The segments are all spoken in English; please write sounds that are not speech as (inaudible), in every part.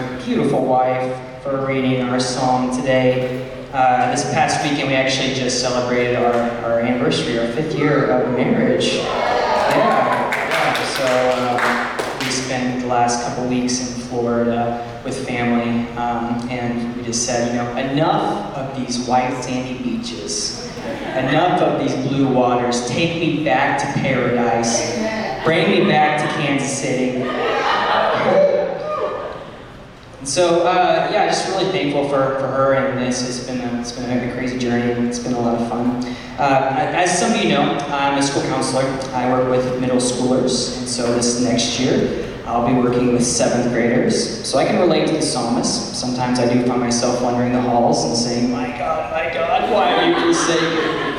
Beautiful wife for reading our psalm today. Uh, this past weekend, we actually just celebrated our, our anniversary, our fifth year of marriage. Yeah, yeah. So um, we spent the last couple weeks in Florida with family, um, and we just said, you know, enough of these white sandy beaches, enough of these blue waters. Take me back to paradise. Bring me back to Kansas City. So, uh, yeah, just really thankful for, for her and this. It's been, a, it's been a crazy journey. It's been a lot of fun. Uh, as some of you know, I'm a school counselor. I work with middle schoolers. And so this next year, I'll be working with seventh graders. So I can relate to the psalmist. Sometimes I do find myself wandering the halls and saying, My God, my God, why are you forsaken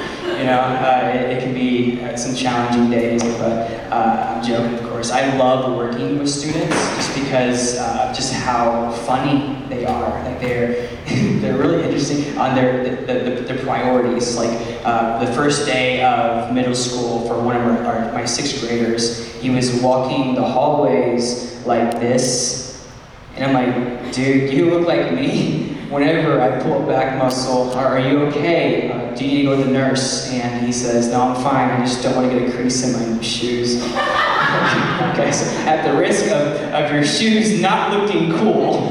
you know, uh, it, it, can be uh, some challenging days, but uh, I'm joking, I love working with students just because uh, just how funny they are. Like they're (laughs) they're really interesting on their the, the, their priorities. Like uh, the first day of middle school for one of our, our, my sixth graders, he was walking the hallways like this, and I'm like, dude, you look like me (laughs) whenever I pull a back muscle, are you okay? Uh, do you need to go to the nurse? And he says, no, I'm fine. I just don't want to get a crease in my shoes. (laughs) (laughs) okay, so at the risk of, of your shoes not looking cool,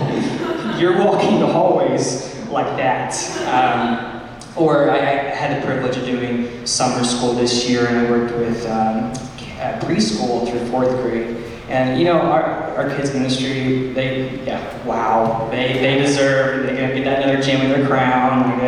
you're walking the hallways like that. Um, or I, had the privilege of doing summer school this year, and I worked with um, preschool through fourth grade. And you know, our, our kids ministry, they, yeah, wow, they, they deserve, they're gonna get that another gem in their crown.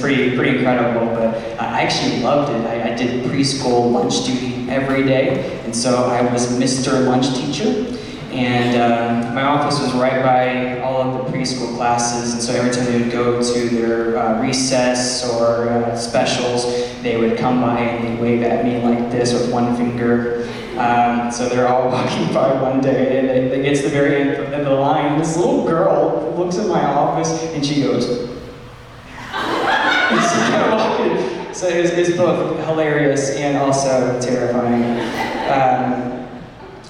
Pretty, pretty incredible. But I actually loved it. I, I did preschool lunch duty every day, and so I was Mr. Lunch Teacher. And um, my office was right by all of the preschool classes, and so every time they would go to their uh, recess or uh, specials, they would come by and they'd wave at me like this with one finger. Um, so they're all (laughs) walking by one day, and it, gets to the very end of the line. This little girl looks at my office, and she goes, so it was, it was, both hilarious and also terrifying. Um,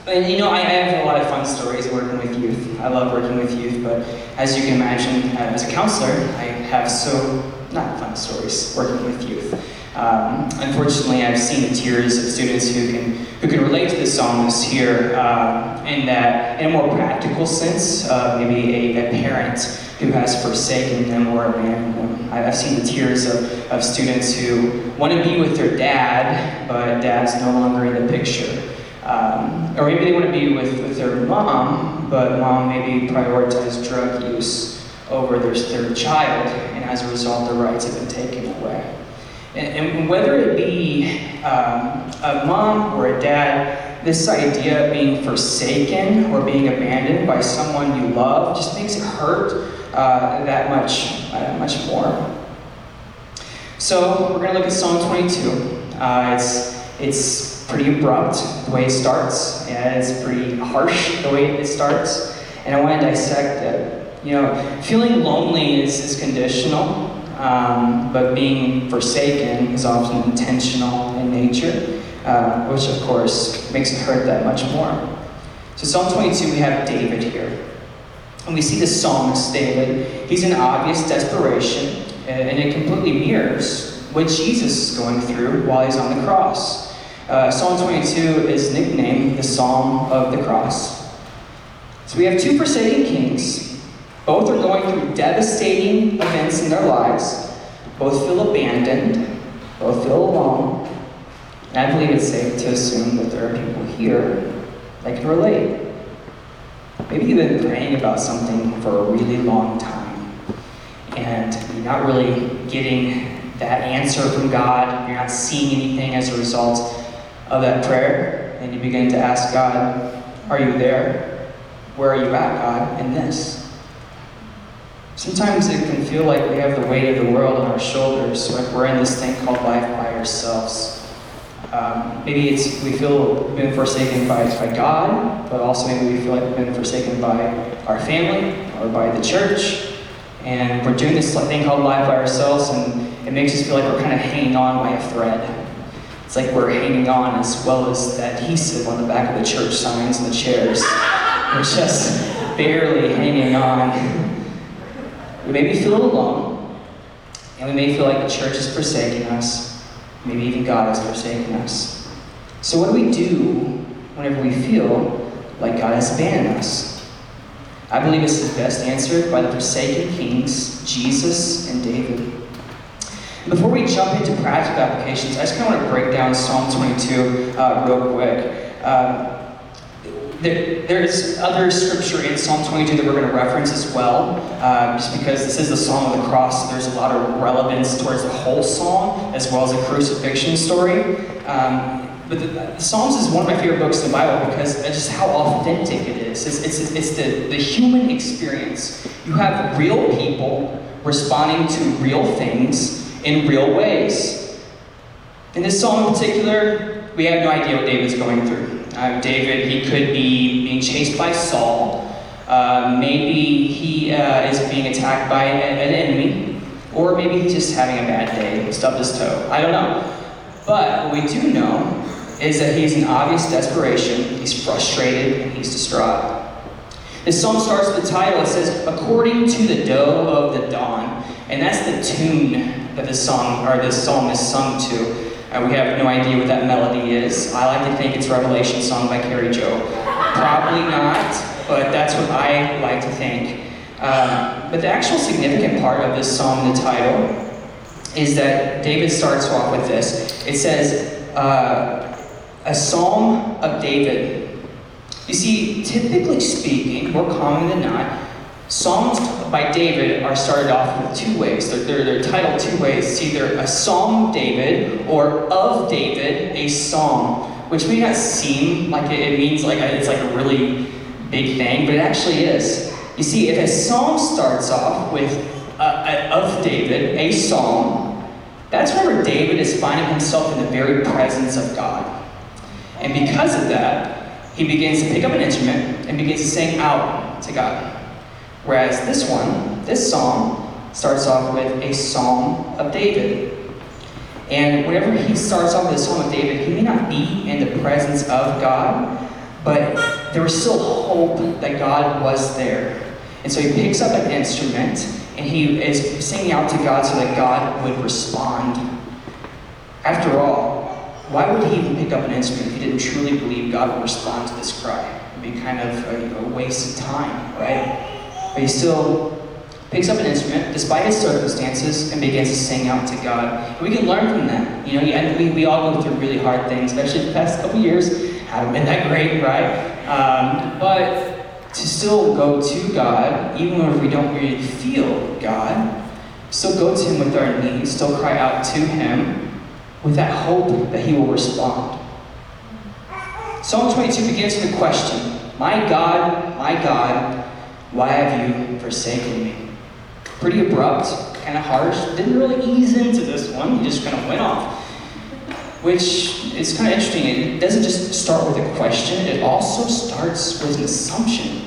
and you know, I, I, have a lot of fun stories working with youth. I love working with youth, but as you can imagine, uh, as a counselor, I have so not fun stories working with youth. Um, unfortunately, I've seen the tears of students who can who can relate to the psalmist here um, in that, in a more practical sense, uh, maybe a, a, parent who has forsaken them or abandoned them. I've seen the tears of, of students who want to be with their dad, but dad's no longer in the picture. Um, or maybe they want to be with, with their mom, but mom maybe prioritized drug use over their, their child, and as a result, the rights have been taken away. And, and whether it be um, a mom or a dad, this idea of being forsaken or being abandoned by someone you love just makes it hurt uh, that much, uh, much more. So we're going to look at Psalm 22. Uh, it's, it's pretty abrupt the way it starts, and it's pretty harsh the way it starts. And I want to dissect it. You know, feeling lonely is, is conditional. Um, but being forsaken is often intentional in nature, uh, which of course makes it hurt that much more. So, Psalm 22, we have David here. And we see the psalmist, David. He's in obvious desperation, and it completely mirrors what Jesus is going through while he's on the cross. Uh, Psalm 22 is nicknamed the Psalm of the Cross. So we have two forsaken kings both are going through devastating events in their lives. Both feel abandoned. Both feel alone. And I believe it's safe to assume that there are people here that can relate. Maybe you've been praying about something for a really long time, and you're not really getting that answer from God. You're not seeing anything as a result of that prayer. And you begin to ask God, Are you there? Where are you at, God, in this? Sometimes it can feel like we have the weight of the world on our shoulders, like we're in this thing called life by ourselves. Um, maybe it's we feel we've been forsaken by, by God, but also maybe we feel like we've been forsaken by our family or by the church. And we're doing this thing called life by ourselves, and it makes us feel like we're kind of hanging on by a thread. It's like we're hanging on as well as the adhesive on the back of the church signs and the chairs. we're just barely hanging on. We maybe feel alone, and we may feel like the church is forsaking us. Maybe even God has forsaken us. So, what do we do whenever we feel like God has abandoned us? I believe this is best answered by the forsaken kings, Jesus and David. Before we jump into practical applications, I just kind of want to break down Psalm 22 uh, real quick. Um, there, there's other scripture in Psalm 22 that we're going to reference as well, uh, just because this is the Psalm of the Cross, so there's a lot of relevance towards the whole psalm as well as the crucifixion story. Um, but the, the, Psalms is one of my favorite books in the Bible because just how authentic it is. It's, it's, it's the, the human experience. You have real people responding to real things in real ways. In this psalm in particular, we have no idea what David's going through. Uh, David, he could be being chased by Saul. Uh, maybe he uh, is being attacked by an, an, enemy. Or maybe he's just having a bad day, stubbed his toe. I don't know. But what we do know is that he's in obvious desperation, he's frustrated, and he's distraught. This psalm starts with the title. It says, According to the doe of the dawn. And that's the tune that the song or the psalm is sung to. Uh, we have no idea what that melody is. I like to think it's Revelation song by Kari Jobe. Probably not, but that's what I like to think. Um, but the actual significant part of this song, the title, is that David starts off with this. It says, uh, a psalm of David. You see, typically speaking, more common than not, Psalms by David are started off with two ways. They're, they're, they're, titled two ways. It's either a Psalm David or of David, a Psalm, which may not seem like it, it means like a, it's like a really big thing, but it actually is. You see, if a Psalm starts off with a, a, of David, a Psalm, that's where David is finding himself in the very presence of God. And because of that, he begins to pick up an instrument and begins to sing out to God. Whereas this one, this psalm, starts off with a psalm of David. And whenever he starts off with a psalm of David, he may not be in the presence of God, but there was still hope that God was there. And so he picks up an instrument and he is singing out to God so that God would respond. After all, why would he even pick up an instrument if he didn't truly believe God would respond to this cry? It would be kind of a, know, waste of time, right? But he still picks up an instrument despite his circumstances and begins to sing out to God. And we can learn from that. You know, and we, we all go through really hard things, especially the past couple years. Haven't been that great, right? Um, but to still go to God, even when we don't really feel God, still go to Him with our needs, still cry out to Him with that hope that He will respond. Psalm 22 begins with a question My God, my God, why have you forsaken me? Pretty abrupt, kind of harsh. Didn't really ease into this one. He just kind of went off. Which is kind of interesting. It doesn't just start with a question, it also starts with an assumption.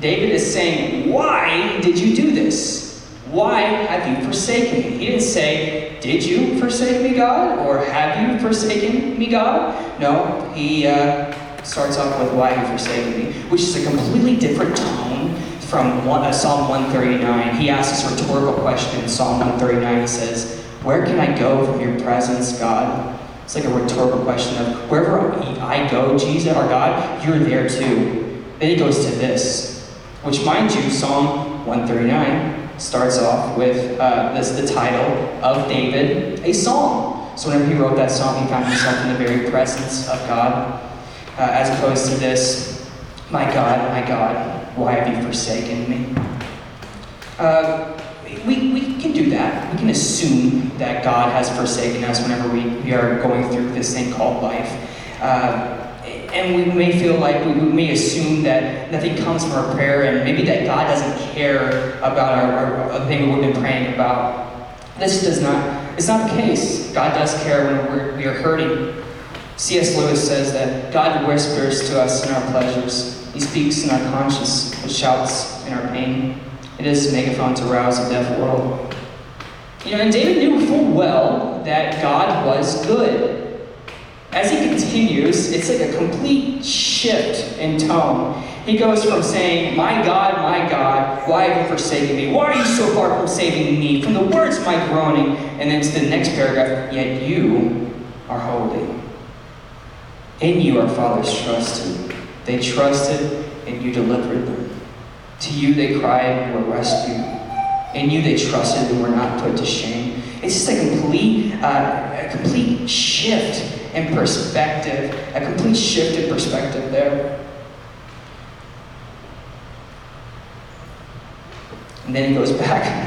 David is saying, Why did you do this? Why have you forsaken me? He didn't say, Did you forsake me, God? Or have you forsaken me, God? No, he uh, starts off with, Why have you forsaken me? Which is a completely different tone from one, uh, Psalm 139. He asks this rhetorical question in Psalm 139. He says, Where can I go from your presence, God? It's like a rhetorical question of wherever I go, Jesus or God, you're there too. Then he goes to this, which, mind you, Psalm 139 starts off with uh, this the title of David, a psalm. So whenever he wrote that psalm, he found himself in the very presence of God, uh, as opposed to this, my God, my God, why have you forsaken me? Uh, we, we can do that. We can assume that God has forsaken us whenever we, we are going through this thing called life. Uh, and we may feel like we, we, may assume that nothing comes from our prayer and maybe that God doesn't care about our, our, thing we've been praying about. This does not, it's not the case. God does care when we're, we are hurting. C.S. Lewis says that God whispers to us in our pleasures. He speaks in our conscience, but shouts in our pain. It is megaphone to rouse a deaf world. You know, and David knew full well that God was good. As he continues, it's like a complete shift in tone. He goes from saying, My God, my God, why have you forsaken me? Why are you so far from saving me? From the words of my groaning. And then to the next paragraph, Yet you are holy. In you our fathers trusted. They trusted, and you delivered them. To you they cried and were rescued. In you they trusted and were not put to shame. It's just a complete, uh, a complete shift in perspective, a complete shift in perspective there. And then he goes back.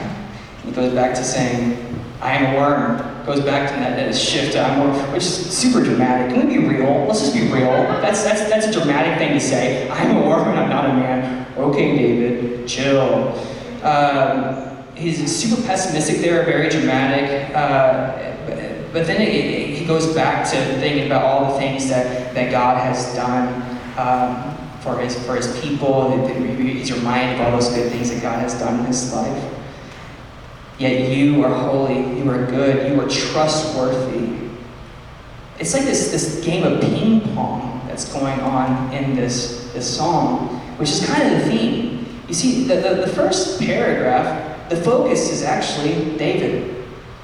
(laughs) He goes back to saying, I am a worm. Goes back to that, that shift to I'm a worm, which is super dramatic. Can we be real? Let's just be real. That's, that's, that's a dramatic thing to say. I'm a worm and I'm not a man. Okay, David, chill. Um, he's super pessimistic there, very dramatic. Uh, but, but then it, it, he goes back to thinking about all the things that, that God has done um, for, his, for his people. He's reminded of all those good things that God has done in his life. Yet you are holy, you are good, you are trustworthy. It's like this, this game of ping pong that's going on in this, this psalm, which is kind of the theme. You see, the, the, the first paragraph, the focus is actually David.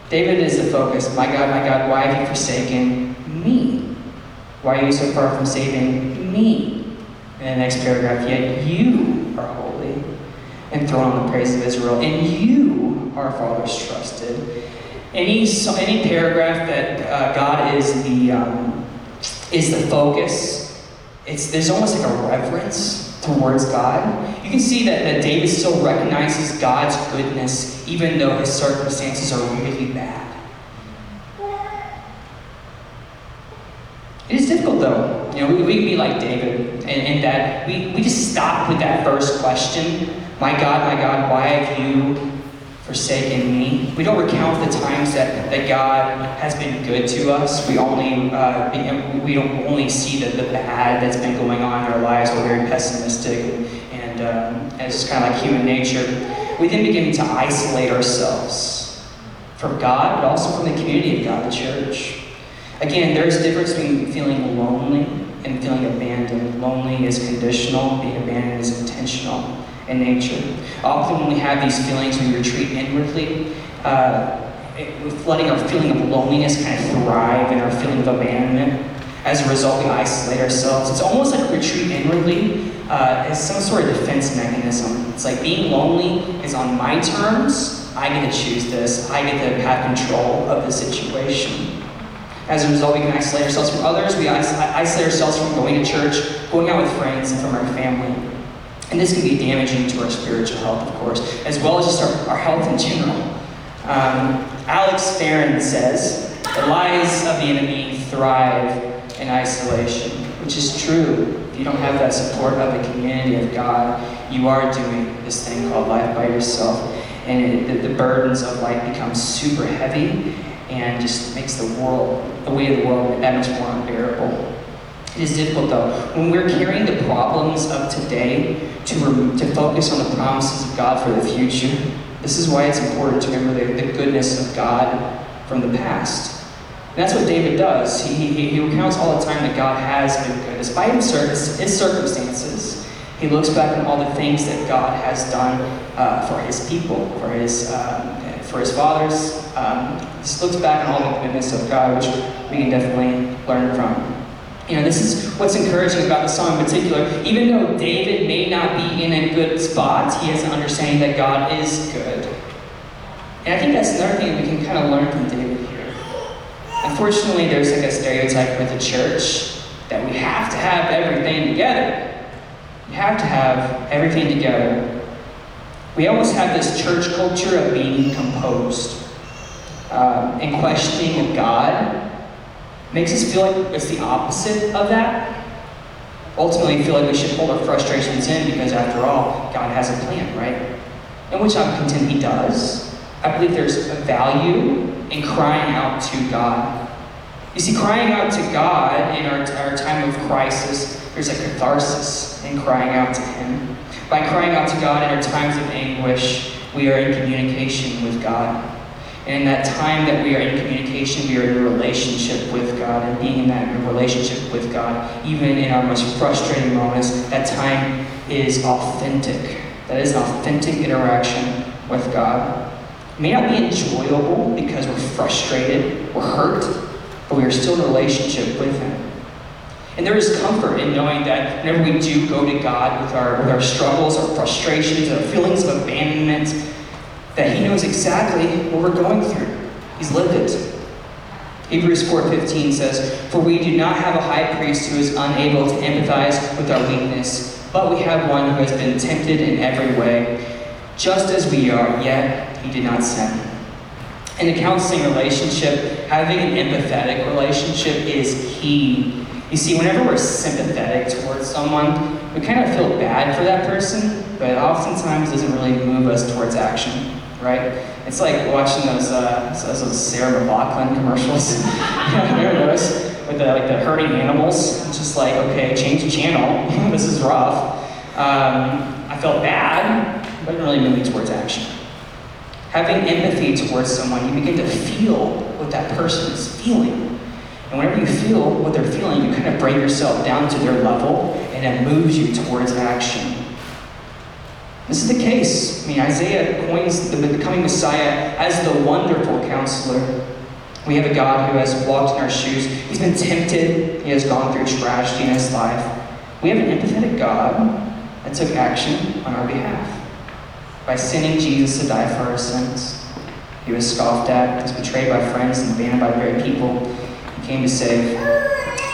David is the focus. My God, my God, why have you forsaken me? Why are you so far from saving me? And the next paragraph, yet you are holy, enthroned on the praise of Israel, and you, our fathers, trusted. Any any paragraph that uh, God is the um, is the focus, it's there's almost like a reverence towards God. You can see that, that David still recognizes God's goodness, even though his circumstances are really bad. It is difficult though. You know, we, we can be like David in, in that we, we just stop with that first question. My God, my God, why have you forsaken me? We don't recount the times that, that God has been good to us. We only uh, we don't only see the, the bad that's been going on in our lives. We're very pessimistic and, um, and it's just kind of like human nature. We then begin to isolate ourselves from God, but also from the community of God, the church. Again, there's a difference between feeling lonely and feeling abandoned. Lonely is conditional, being abandoned is intentional in nature. Often, when we have these feelings, we retreat inwardly. Uh, with letting our feeling of loneliness kind of thrive in our feeling of abandonment. As a result, we isolate ourselves. It's almost like retreat inwardly uh, some sort of defense mechanism. It's like being lonely is on my terms. I get to choose this. I get to have control of the situation. As a result, we can isolate ourselves from others. We isolate ourselves from going to church, going out with friends, and from our family. And this can be damaging to our spiritual health, of course, as well as just our, our health in general. Um, Alex Farron says, the lies of the enemy thrive in isolation, which is true. If you don't have that support of the community of God, you are doing this thing called life by yourself. And it, the, the burdens of life become super heavy, and just makes the world, the weight of the world, that much more unbearable. It is difficult though. When we're carrying the problems of today to, to focus on the promises of God for the future, this is why it's important to remember the, the goodness of God from the past. And that's what David does. He, he, he recounts all the time that God has been good. Despite his circumstances, he looks back on all the things that God has done uh, for his people, for his, um, for his fathers. Um, this looks back on all the goodness of God, which we can definitely learn from. You know, this is what's encouraging about the song in particular. Even though David may not be in a good spot, he has an understanding that God is good. And I think that's another thing we can kind of learn from David here. Unfortunately, there's like a stereotype with the church that we have to have everything together. We have to have everything together. We almost have this church culture of being composed um, and questioning God. Makes us feel like it's the opposite of that. Ultimately, feel like we should hold our frustrations in because, after all, God has a plan, right? And which I'm content He does. I believe there's a value in crying out to God. You see, crying out to God in our, our time of crisis, there's a catharsis in crying out to Him. By crying out to God in our times of anguish, we are in communication with God. And in that time that we are in communication, we are in a relationship with God. And being in that relationship with God, even in our most frustrating moments, that time is authentic. That is an authentic interaction with God. It may not be enjoyable because we're frustrated, we're hurt, but we are still in a relationship with Him. And there is comfort in knowing that whenever we do go to God with our, with our struggles, our frustrations, our feelings of abandonment, that He knows exactly what we're going through. He's lived it. Hebrews 4.15 says, For we do not have a high priest who is unable to empathize with our weakness, but we have one who has been tempted in every way, just as we are, yet he did not sin. In a counseling relationship, having an empathetic relationship is key. You see, whenever we're sympathetic towards someone, we kind of feel bad for that person, but oftentimes doesn't really move us towards action, right? It's like watching those, uh, those Sarah McLachlan commercials. (laughs) Remember those? With the, like the hurting animals. It's just like, okay, change the channel. (laughs) this is rough. Um, I felt bad, but it really move me towards action. Having empathy towards someone, you begin to feel what that person is feeling. And whenever you feel what they're feeling, you kind of bring yourself down to their level, and it moves you towards action. This is the case. I mean, Isaiah coins the, coming Messiah as the wonderful counselor. We have a God who has walked in our shoes. He's been tempted. He has gone through tragedy in his life. We have an empathetic God that took action on our behalf by sending Jesus to die for our sins. He was scoffed at, was betrayed by friends, and abandoned by very people. He came to save.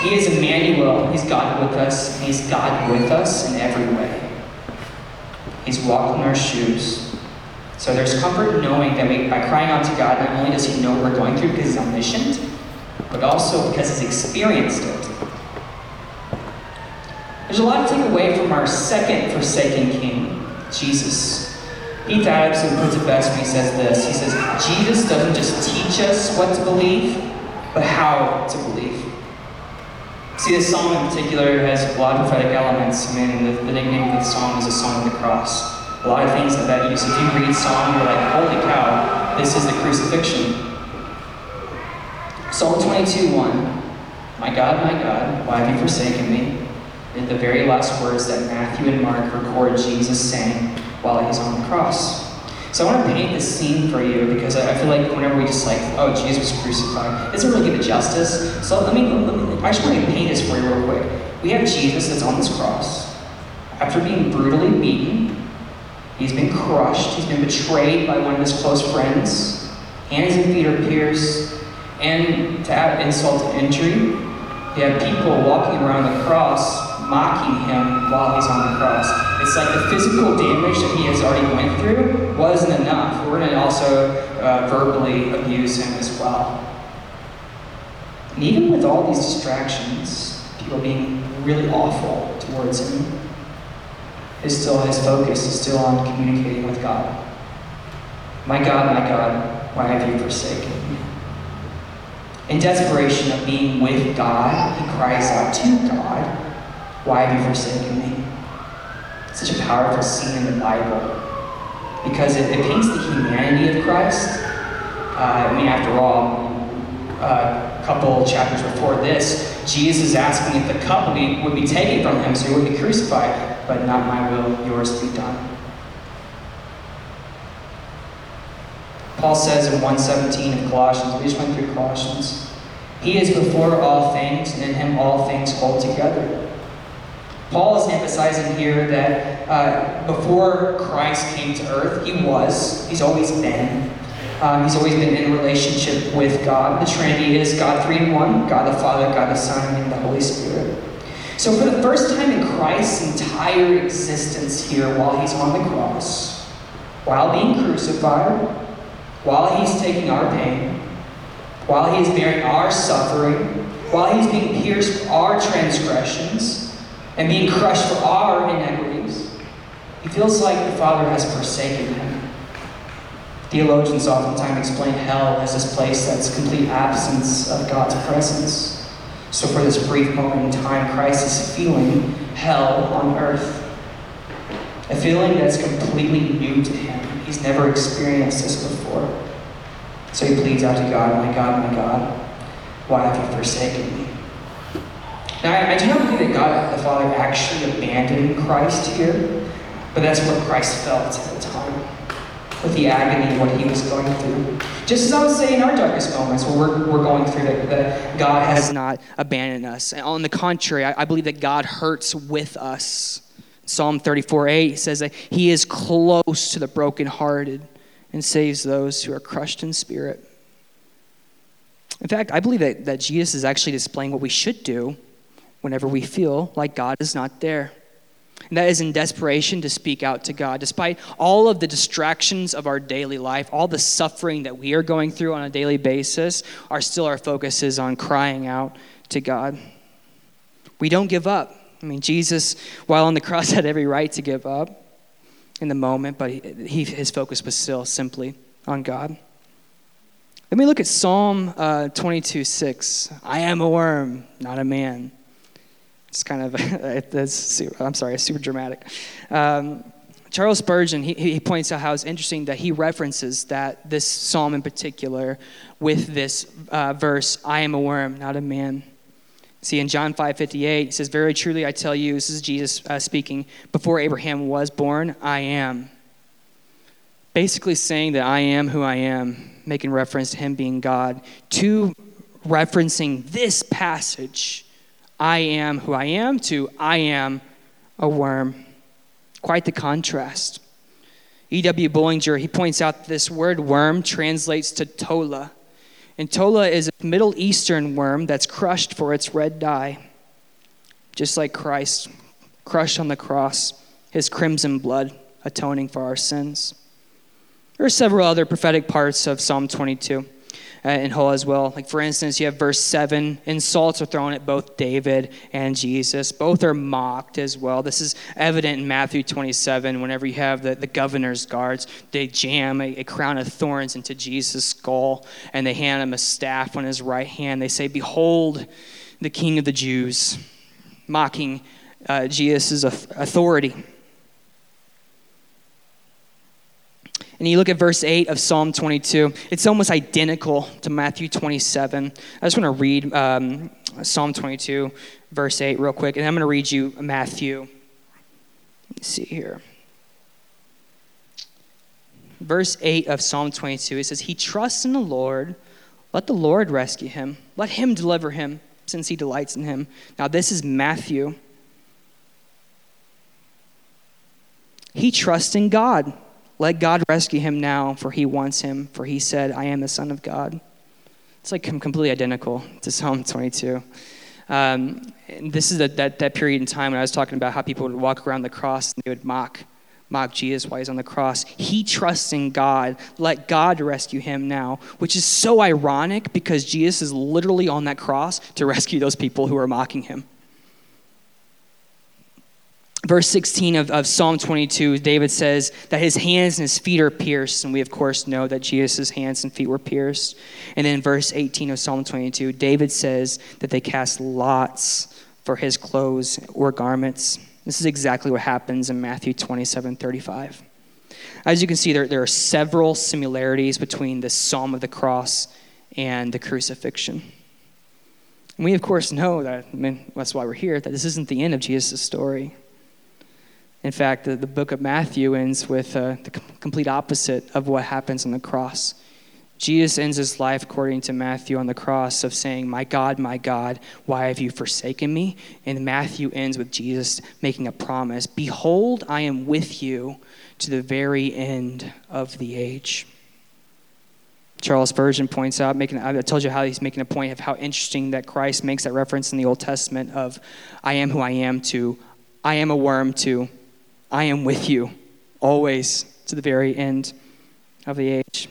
He is Emmanuel. He's God with us. He's God with us in every way. He's walked in our shoes. So there's comfort knowing that we, by crying out to God, not only does He know what we're going through because He's omniscient, but also because He's experienced it. There's a lot to take away from our second forsaken King, Jesus. Heath Adamson puts it best when he says this. He says, Jesus doesn't just teach us what to believe, but how to believe. See, this song in particular has a lot of prophetic elements. I mean, the, the nickname of the song is a song of the cross. A lot of things that that use. If you read song, you're like, holy cow, this is the crucifixion. Psalm 22, 1. My God, my God, why have you forsaken me? In the very last words that Matthew and Mark record Jesus saying, while he's on the cross. So I want to paint this scene for you because I feel like whenever we just like, oh, Jesus was crucified, it doesn't really give it justice. So let me, let me, I just want to paint this for you real quick. We have Jesus that's on this cross. After being brutally beaten, he's been crushed, he's been betrayed by one of his close friends, hands and feet are pierced, and to add insult to injury, you have people walking around the cross mocking him while he's on the cross. It's like the physical damage that he has already went through wasn't enough. We're going to also uh, verbally abuse him as well. And even with all these distractions, people being really awful towards him, his still his focus is still on communicating with God. My God, my God, why have you forsaken me? In desperation of being with God, he cries out to God why have you forsaken me? Such a powerful scene in the Bible because it, it paints the humanity of Christ. Uh, I mean, after all, uh, a couple chapters before this, Jesus is asking if the cup would be, would be taken from him so he would be crucified, but not my will, yours be done. Paul says in 117 of Colossians, we just went through Colossians, He is before all things, and in him all things hold together. Paul is emphasizing here that uh, before Christ came to earth, he was, he's always been. Um, he's always been in relationship with God. The Trinity is God three in one God the Father, God the Son, and the Holy Spirit. So, for the first time in Christ's entire existence here, while he's on the cross, while being crucified, while he's taking our pain, while he's bearing our suffering, while he's being pierced for our transgressions, and being crushed for our inequities, he feels like the Father has forsaken him. Theologians oftentimes explain hell as this place that's complete absence of God's presence. So, for this brief moment in time, Christ is feeling hell on earth. A feeling that's completely new to him. He's never experienced this before. So he pleads out to God, My God, my God, why have you forsaken me? Now, I, do not believe that God the Father actually abandoned Christ here, but that's what Christ felt at the time, with the agony of what he was going through. Just as I would say in our darkest moments, where we're, we're going through that, that God has not abandoned us. And on the contrary, I, I believe that God hurts with us. Psalm 34 8 says that he is close to the brokenhearted and saves those who are crushed in spirit. In fact, I believe that, that Jesus is actually displaying what we should do whenever we feel like God is not there. And that is in desperation to speak out to God. Despite all of the distractions of our daily life, all the suffering that we are going through on a daily basis, our still our focus is on crying out to God. We don't give up. I mean, Jesus, while on the (laughs) cross, had every right to give up in the moment, but he his focus was still simply on God. Let me look at Psalm uh, 22 6. I am a worm, not a man. It's kind of, (laughs) that's, I'm sorry, it's super dramatic. Um, Charles Spurgeon, he, he points out how it's interesting that he references that this psalm in particular with this uh, verse, I am a worm, not a man. See, in John 5 58, he says, Very truly I tell you, this is Jesus uh, speaking, before Abraham was born, I am. Basically saying that I am who I am, making reference to him being God, to referencing this passage I am who I am to I am a worm. Quite the contrast. E.W. Bullinger, he points out this word worm translates to tola. And tola is a Middle Eastern worm that's crushed for its red dye. Just like Christ crushed on the cross, his crimson blood atoning for our sins. There are several other prophetic parts of Psalm 22 uh, in whole as well. Like, for instance, you have verse 7 insults are thrown at both David and Jesus. Both are mocked as well. This is evident in Matthew 27. Whenever you have the, the governor's guards, they jam a, a crown of thorns into Jesus' skull and they hand him a staff on his right hand. They say, Behold, the King of the Jews, mocking uh, Jesus' authority. And you look at verse 8 of Psalm 22, it's almost identical to Matthew 27. I just want to read um, Psalm 22, verse 8, real quick, and I'm going to read you Matthew. Let's see here. Verse 8 of Psalm 22, it says, He trusts in the Lord. Let the Lord rescue him. Let him deliver him, since he delights in him. Now, this is Matthew. He trusts in God. Let God rescue him now, for he wants him, for he said, I am the Son of God. It's like completely identical to Psalm 22. Um, this is that, that period in time when I was talking about how people would walk around the cross and they would mock, mock Jesus while he's on the cross. He trusts in God. Let God rescue him now, which is so ironic because Jesus is literally on that cross to (laughs) rescue those people who are mocking him verse 16 of, of Psalm 22, David says that his hands and his feet are pierced. And we, of course, know that Jesus' hands and feet were pierced. And then verse 18 of Psalm 22, David says that they cast lots for his clothes or garments. This is exactly what happens in Matthew 27 35. As you can see, there, there are several similarities between the Psalm of the Cross and the crucifixion. And we, of course, know that, I mean, that's why we're here, that this isn't the end of Jesus' story. In fact, the, the book of Matthew ends with uh, the complete opposite of what happens on the cross. Jesus ends his life, according to Matthew, on the cross of saying, My God, my God, why have you forsaken me? And Matthew ends with Jesus making a promise Behold, I am with you to the very end of the age. Charles Spurgeon points out, making, I told you how he's making a point of how interesting that Christ makes that reference in the Old Testament of I am who I am to I am a worm to I am with you always to the very end of the age.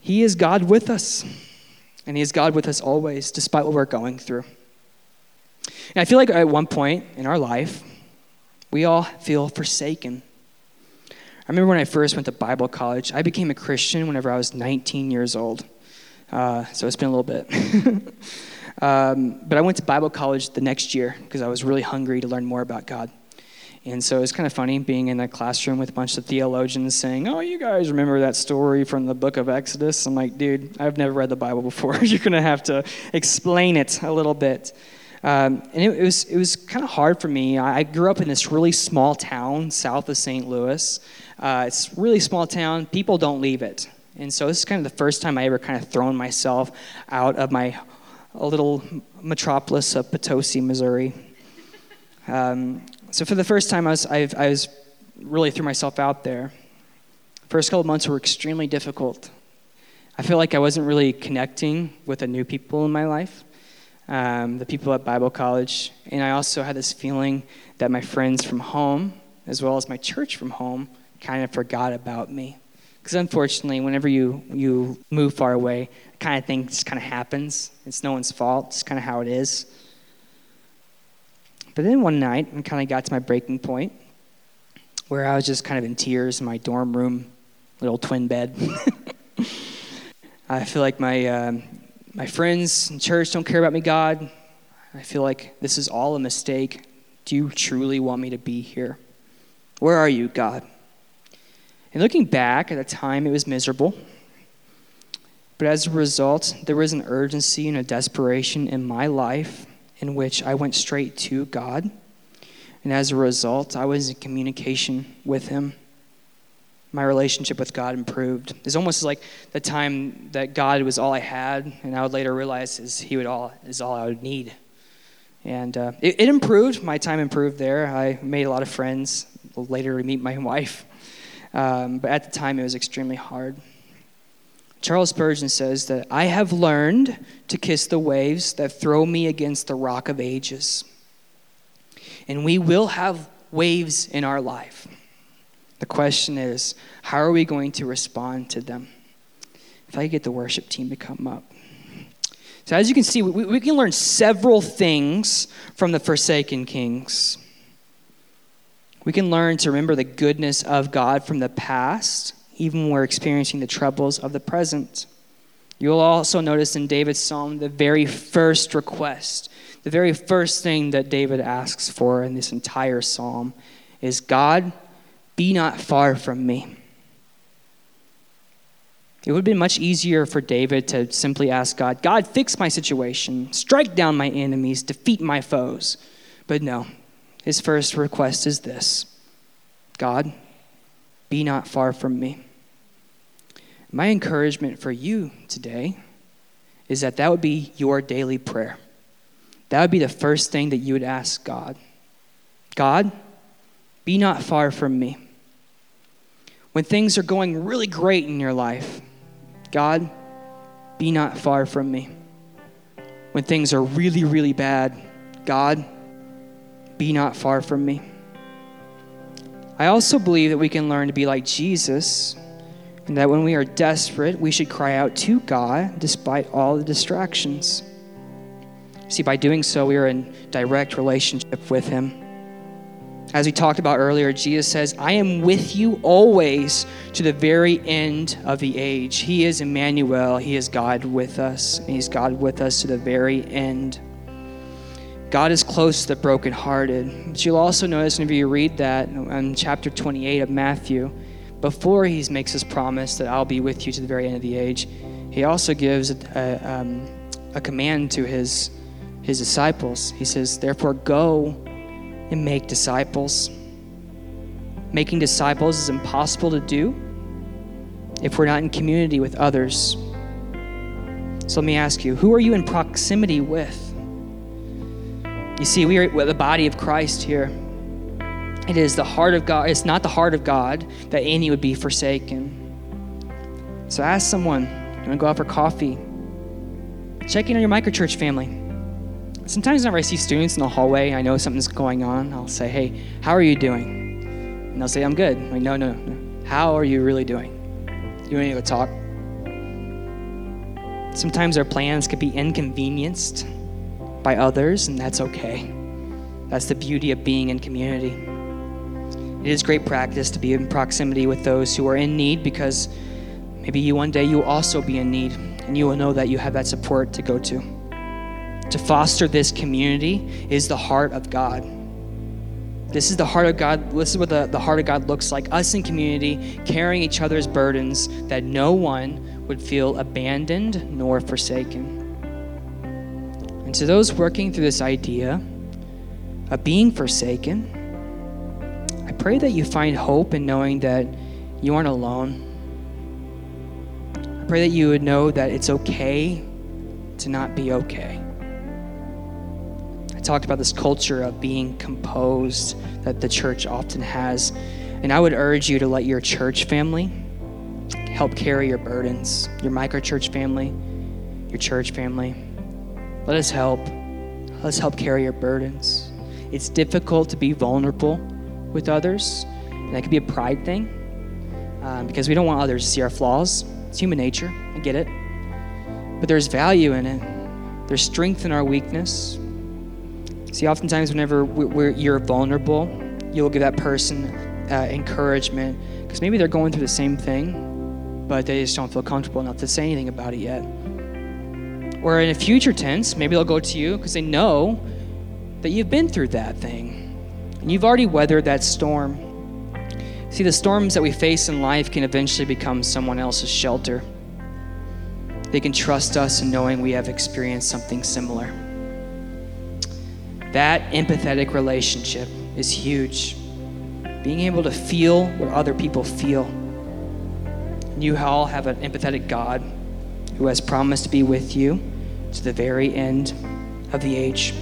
He is God with us, and He is God with us always, despite what we're going through. And I feel like at one point in our life, we all feel forsaken. I remember when I first went to Bible college, I became a Christian whenever I was 19 years old. Uh, so it's been a little bit. (laughs) Um, but I went to Bible college the next year because I was really hungry to learn more about God. And so it's kind of funny being in a classroom with a bunch of theologians saying, Oh, you guys remember that story from the book of Exodus? I'm like, Dude, I've never read the Bible before. (laughs) You're going to have to explain it a little bit. Um, and it, it, was, it was kind of hard for me. I, grew up in this really small town south of St. Louis. Uh, it's really small town, people don't leave it. And so this is kind of the first time I ever kind of thrown myself out of my little metropolis of Potosi, Missouri. Um, so for the first time, I was, I, I was really threw myself out there. First couple months were extremely difficult. I feel like I wasn't really connecting with the new people in my life, um, the people at Bible college, and I also had this feeling that my friends from home, as well as my church from home, kind of forgot about me. Because unfortunately, whenever you, you move far away, kind of thing just kind of happens. It's no one's fault. It's kind of how it is. But then one night, I kind of got to my breaking point where I was just kind of in tears in my dorm room, little twin bed. (laughs) I feel like my, um, my friends in church don't care about me, God. I feel like this is all a mistake. Do you truly want me to be here? Where are you, God? And looking back at the time, it was miserable. But as a result, there was an urgency and a desperation in my life in which I went straight to God. And as a result, I was in communication with Him. My relationship with God improved. It's almost like the time that God was all I had, and I would later realize is He would all is all I would need. And uh, it, it improved. My time improved there. I made a lot of friends. Later, to meet my wife. Um, but at the time, it was extremely hard. Charles Spurgeon says that I have learned to kiss the waves that throw me against the rock of ages. And we will have waves in our life. The question is, how are we going to respond to them? If I get the worship team to come up. So, as you can see, we, we can learn several things from the Forsaken Kings. We can learn to remember the goodness of God from the past, even when we're experiencing the troubles of the present. You'll also notice in David's psalm the very first request, the very first thing that David asks for in this entire psalm is God, be not far from me. It would have been much easier for David to simply ask God, God, fix my situation, strike down my enemies, defeat my foes. But no, his first request is this God, be not far from me. My encouragement for you today is that that would be your daily prayer. That would be the first thing that you would ask God God, be not far from me. When things are going really great in your life, God, be not far from me. When things are really, really bad, God, be not far from me. I also believe that we can learn to be like Jesus, and that when we are desperate, we should cry out to God despite all the distractions. See, by doing so, we are in direct relationship with Him. As we talked about earlier, Jesus says, I am with you always to the very end of the age. He is Emmanuel. He is God with us, and He's God with us to the very end. God is close to the brokenhearted. But you'll also notice whenever you read that in chapter 28 of Matthew, before he makes his promise that I'll be with you to the very end of the age, he also gives a, um, a command to his, his disciples. He says, Therefore, go and make disciples. Making disciples is impossible to do if we're not in community with others. So let me ask you who are you in proximity with? You see, we are the body of Christ here. It is the heart of God. It's not the heart of God that any would be forsaken. So ask someone, you want to go out for coffee? Check in on your microchurch family. Sometimes whenever I see students in the hallway, I know something's going on. I'll say, hey, how are you doing? And they'll say, I'm good. I'm like, no, no, no. How are you really doing? You want to go talk? Sometimes our plans could be inconvenienced by others, and that's okay. That's the beauty of being in community. It is great practice to be in proximity with those who are in need because maybe you one day you will also be in need and you will know that you have that support to go to. To foster this community is the heart of God. This is the heart of God. This is what the, the heart of God looks like us in community, carrying each other's burdens, that no one would feel abandoned nor forsaken. And to those working through this idea of being forsaken, I pray that you find hope in knowing that you aren't alone. I pray that you would know that it's okay to not be okay. I talked about this culture of being composed that the church often has. And I would urge you to let your church family help carry your burdens, your microchurch family, your church family. Let us help. Let us help carry your burdens. It's difficult to be vulnerable with others, and that could be a pride thing um, because we don't want others to see our flaws. It's human nature. I get it. But there's value in it, there's strength in our weakness. See, oftentimes, whenever you're vulnerable, you'll give that person uh, encouragement because maybe they're going through the same thing, but they just don't feel comfortable enough to say anything about it yet. Or in a future tense, maybe they'll go to you because they know that you've been through that thing and you've already weathered that storm. See, the storms that we face in life can eventually become someone else's shelter. They can trust us in knowing we have experienced something similar. That empathetic relationship is huge. Being able to feel what other people feel. You all have an empathetic God who has promised to be with you to the very end of the age.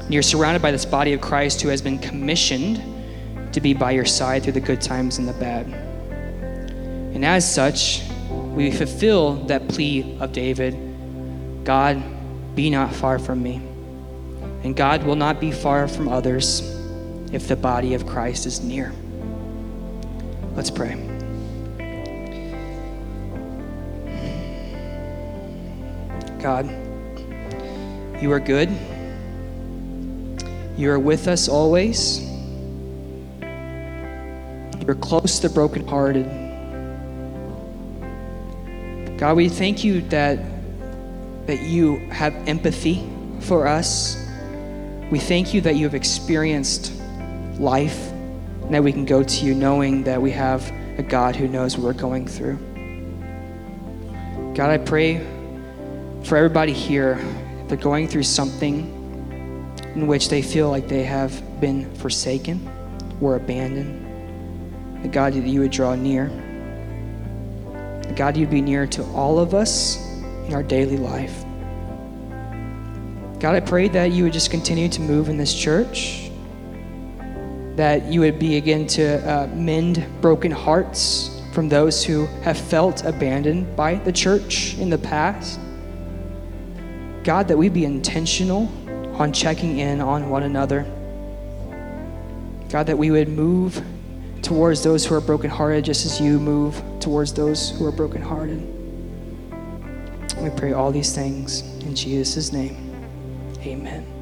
And you're surrounded by this body of Christ who has been commissioned to be by your side through the good times and the bad. And as such, we fulfill that plea of David God, be not far from me. And God will not be far from others if the body of Christ is near. Let's pray. God, you are good. You are with us always. You're close to the brokenhearted. God, we thank you that, that you have empathy for us we thank you that you have experienced life and that we can go to you knowing that we have a God who knows what we're going through. God, I pray for everybody here they're going through something in which they feel like they have been forsaken or abandoned. That God, that you would draw near. That God, you'd be near to all of us in our daily life. God, I pray that you would just continue to move in this church, that you would begin to uh, mend broken hearts from those who have felt abandoned by the church in the past. God, that we be intentional on checking in on one another. God, that we would move towards those who are brokenhearted just as you move towards those who are brokenhearted. We pray all these things in Jesus' name. Amen.